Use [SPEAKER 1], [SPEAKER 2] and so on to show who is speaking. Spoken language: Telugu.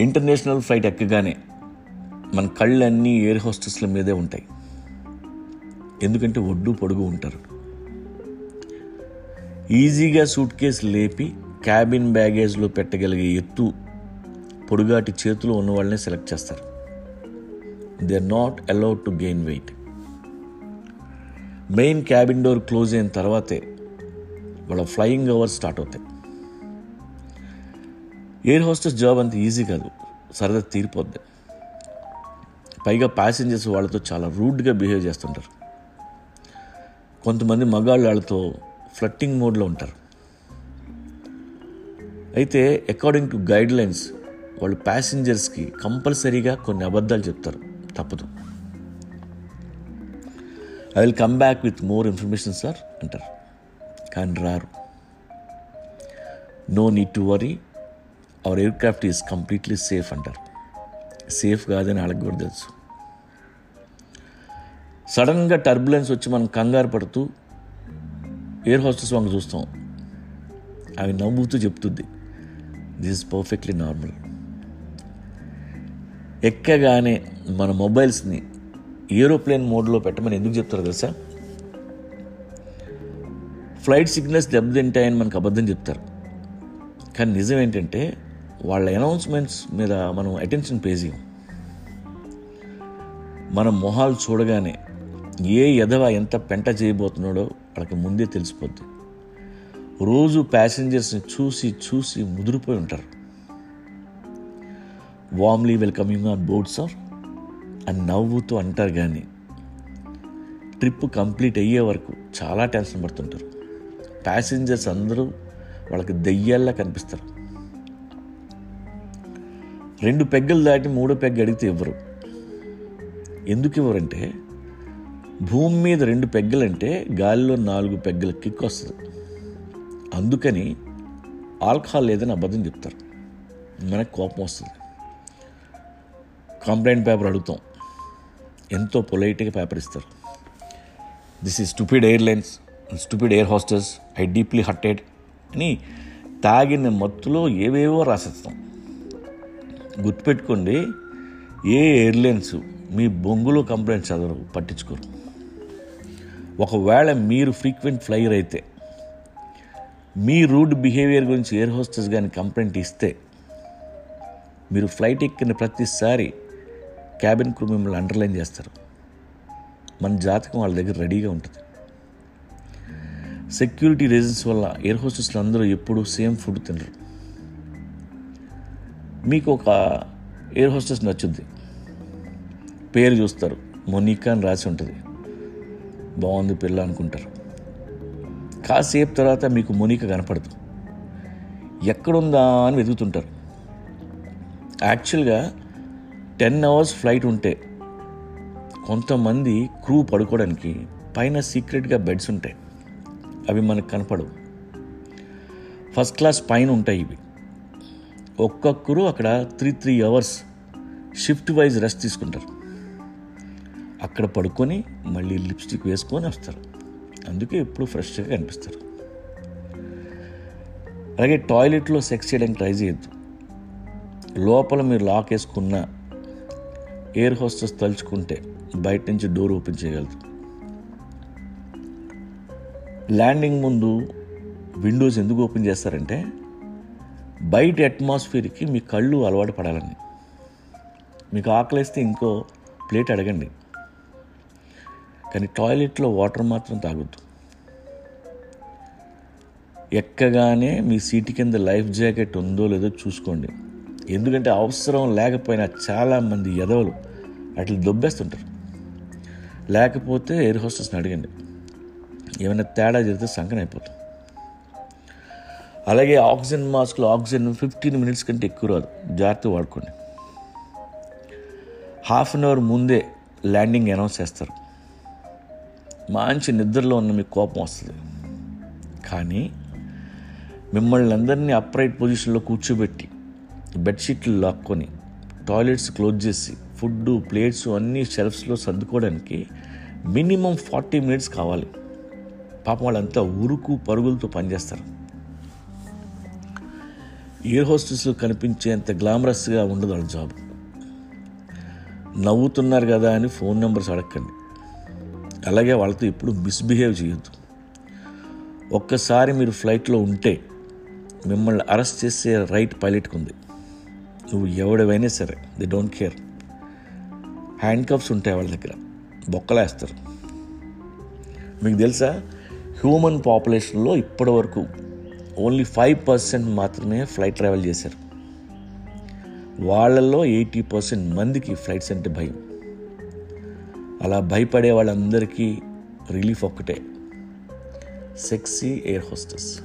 [SPEAKER 1] ఇంటర్నేషనల్ ఫ్లైట్ ఎక్కగానే మన కళ్ళన్నీ ఎయిర్ హోస్టెస్ల మీదే ఉంటాయి. ఎందుకంటే ఒడ్డు పొడుగు ఉంటారు. ఈజీగా సూట్ కేసు లేపి క్యాబిన్ బ్యాగేజ్లో పెట్టగలిగే ఎత్తు పొడుగాటి చేతులు ఉన్న వాళ్ళనే సెలెక్ట్ చేస్తారు. They are not allowed to gain weight main cabin door close అయిన తర్వాతే వాళ్ళ ఫ్లయింగ్ అవర్స్ స్టార్ట్ అవుతాయి. ఎయిర్ హోస్టెస్ జాబ్ అంత ఈజీ కాదు. సరదా తీరిపోద్ది. పైగా ప్యాసింజర్స్ వాళ్ళతో చాలా రూడ్గా బిహేవ్ చేస్తుంటారు. కొంతమంది మగాళ్ళు వాళ్ళతో ఫ్లట్టింగ్ మోడ్లో ఉంటారు. అయితే అకార్డింగ్ టు గైడ్ లైన్స్ వాళ్ళు ప్యాసింజర్స్కి కంపల్సరీగా కొన్ని అబద్ధాలు చెప్తారు. తప్పదు. I will come back with more information sir అంటారు. కానీ రారు. No need to worry our aircraft is completely safe అంటారు సేఫ్ కాదని వాళ్ళకి కూడా తెలుసు. సడన్గా టర్బులెన్స్ వచ్చి మనం కంగారు పడుతూ ఎయిర్ హోస్టెస్ వంక చూస్తాం. అవి నవ్వుతూ చెప్తుంది దిస్ ఇస్ పర్ఫెక్ట్లీ నార్మల్ ఎక్కగానే మన మొబైల్స్ని ఏరోప్లేన్ మోడ్లో పెట్టమని ఎందుకు చెప్తారు తెలుసా? ఫ్లైట్ సిగ్నల్స్ దెబ్బతింటాయని మనకు అబద్ధం చెప్తారు. కానీ నిజం ఏంటంటే వాళ్ళ అనౌన్స్మెంట్స్ మీద మనం అటెన్షన్ పే చేయం. మన మొహాలు చూడగానే ఏ ఎదవ ఎంత పెంట చేయబోతున్నాడో వాళ్ళకి ముందే తెలిసిపోద్ది. రోజు ప్యాసింజర్స్ని చూసి చూసి ముదిరిపోయి ఉంటారు. Warmly welcoming on board sir అని నవ్వుతూ అంటారు కానీ ట్రిప్ కంప్లీట్ అయ్యే వరకు చాలా టెన్షన్ పడుతుంటారు. ప్యాసింజర్స్ అందరూ వాళ్ళకి దెయ్యాల్లా కనిపిస్తారు. రెండు పెగ్గలు దాటి మూడో పెగ్గ అడిగితే ఇవ్వరు. ఎందుకు ఇవ్వరంటే భూమి మీద రెండు పెగ్గలంటే గాలిలో నాలుగు పెగ్గల కిక్ వస్తుంది. అందుకని ఆల్కహాల్ లేదని అబద్ధం చెప్తారు. మనకు కోపం వస్తుంది. కంప్లైంట్ పేపర్ అడుగుతాం. ఎంతో పొలైట్గా పేపర్ ఇస్తారు. This is stupid airlines stupid air hostesses I deeply hurted అని తాగిన మత్తులో ఏవేవో రాసేస్తాం. గుర్తుపెట్టుకోండి ఏ ఎయిర్లైన్స్ మీ బొంగులో కంప్లైంట్ చదవరు పట్టించుకోరు. ఒకవేళ మీరు ఫ్రీక్వెంట్ ఫ్లైయర్ అయితే మీ రూడ్ బిహేవియర్ గురించి ఎయిర్ హోస్టెస్ కానీ కంప్లైంట్ ఇస్తే మీరు ఫ్లైట్ ఎక్కిన ప్రతిసారి క్యాబిన్ క్రూ మిమ్మల్ని అండర్లైన్ చేస్తారు. మన జాతకం వాళ్ళ దగ్గర రెడీగా ఉంటుంది. సెక్యూరిటీ రీజన్స్ వల్ల ఎయిర్ హోస్టెస్లు అందరూ ఎప్పుడూ సేమ్ ఫుడ్ తినరు. మీకు ఒక ఎయిర్ హోస్టెస్ నచ్చుద్ది. పేరు చూస్తారు. మొనికా అని రాసి ఉంటుంది. బాగుంది పిల్ల అనుకుంటారు. కాసేపు తర్వాత మీకు మొనిక కనపడదు. ఎక్కడుందా అని వెతుకుతుంటారు. యాక్చువల్గా టెన్ అవర్స్ ఫ్లైట్ ఉంటే కొంతమంది క్రూ పడుకోవడానికి పైన సీక్రెట్గా బెడ్స్ ఉంటాయి. అవి మనకు కనపడవు. ఫస్ట్ క్లాస్ పైన ఉంటాయి ఇవి. ఒక్కొక్కరు అక్కడ three three hours shift wise rest తీసుకుంటారు. అక్కడ పడుకొని మళ్ళీ లిప్స్టిక్ వేసుకొని వస్తారు. అందుకే ఎప్పుడు ఫ్రెష్గా కనిపిస్తారు. అలాగే టాయిలెట్లో సెక్స్ చేయడానికి ట్రై చేయొద్దు. లోపల మీరు లాక్ వేసుకున్న ఎయిర్ హోస్టెస్ తలుచుకుంటే బయట నుంచి డోర్ ఓపెన్ చేయగలదు. ల్యాండింగ్ ముందు విండోస్ ఎందుకు ఓపెన్ చేస్తారంటే బయట అట్మాస్ఫియర్కి మీ కళ్ళు అలవాటు పడాలండి. మీకు ఆకలిస్తే ఇంకో ప్లేట్ అడగండి. కానీ టాయిలెట్లో వాటర్ మాత్రం తాగొద్దు. ఎక్కగానే మీ సీటు కింద లైఫ్ జాకెట్ ఉందో లేదో చూసుకోండి. ఎందుకంటే అవసరం లేకపోయినా చాలామంది ఎదవలు అట్లా దొబ్బేస్తుంటారు. లేకపోతే ఎయిర్ హోస్టెస్ని అడగండి. ఏమైనా తేడా జరిగితే సంకనైపోతుంది అయిపోతుంది అలాగే ఆక్సిజన్ మాస్క్లో ఆక్సిజన్ ఫిఫ్టీన్ మినిట్స్ కంటే ఎక్కువ రాదు. జాగ్రత్త వాడుకోండి. హాఫ్ అన్ అవర్ ముందే ల్యాండింగ్ అనౌన్స్ చేస్తారు. మంచి నిద్రలో ఉన్న మీకు కోపం వస్తుంది. కానీ మిమ్మల్ని అందరినీ అప్రైట్ పొజిషన్లో కూర్చోబెట్టి బెడ్షీట్లు లాక్కొని టాయిలెట్స్ క్లోజ్ చేసి ఫుడ్ ప్లేట్స్ అన్నీ షెల్ఫ్స్లో సర్దుకోవడానికి మినిమం ఫార్టీ మినిట్స్ కావాలి. పాపం వాళ్ళంతా ఉరుకు పరుగులతో పనిచేస్తారు. ఎయిర్ హోస్టెస్ కనిపించేంత గ్లామరస్గా ఉండదు వాళ్ళ జాబ్. నవ్వుతున్నారు కదా అని ఫోన్ నెంబర్స్ అడగండి అలాగే వాళ్ళతో ఎప్పుడు మిస్బిహేవ్ చేయొద్దు. ఒక్కసారి మీరు ఫ్లైట్లో ఉంటే మిమ్మల్ని అరెస్ట్ చేసే రైట్ పైలట్కి ఉంది నువ్వు ఎవడవైనా సరే the don't care. Handcuffs ఉంటాయి వాళ్ళ దగ్గర బొక్కలేస్తారు. మీకు తెలుసా? హ్యూమన్ పాపులేషన్లో ఇప్పటి వరకు ఓన్లీ ఫైవ్ పర్సెంట్ మాత్రమే ఫ్లైట్ ట్రావెల్ చేశారు. వాళ్ళల్లో ఎయిటీ పర్సెంట్ మందికి ఫ్లైట్స్ అంటే భయం. అలా భయపడే వాళ్ళందరికీ రిలీఫ్ ఒక్కటే. Sexy air hostess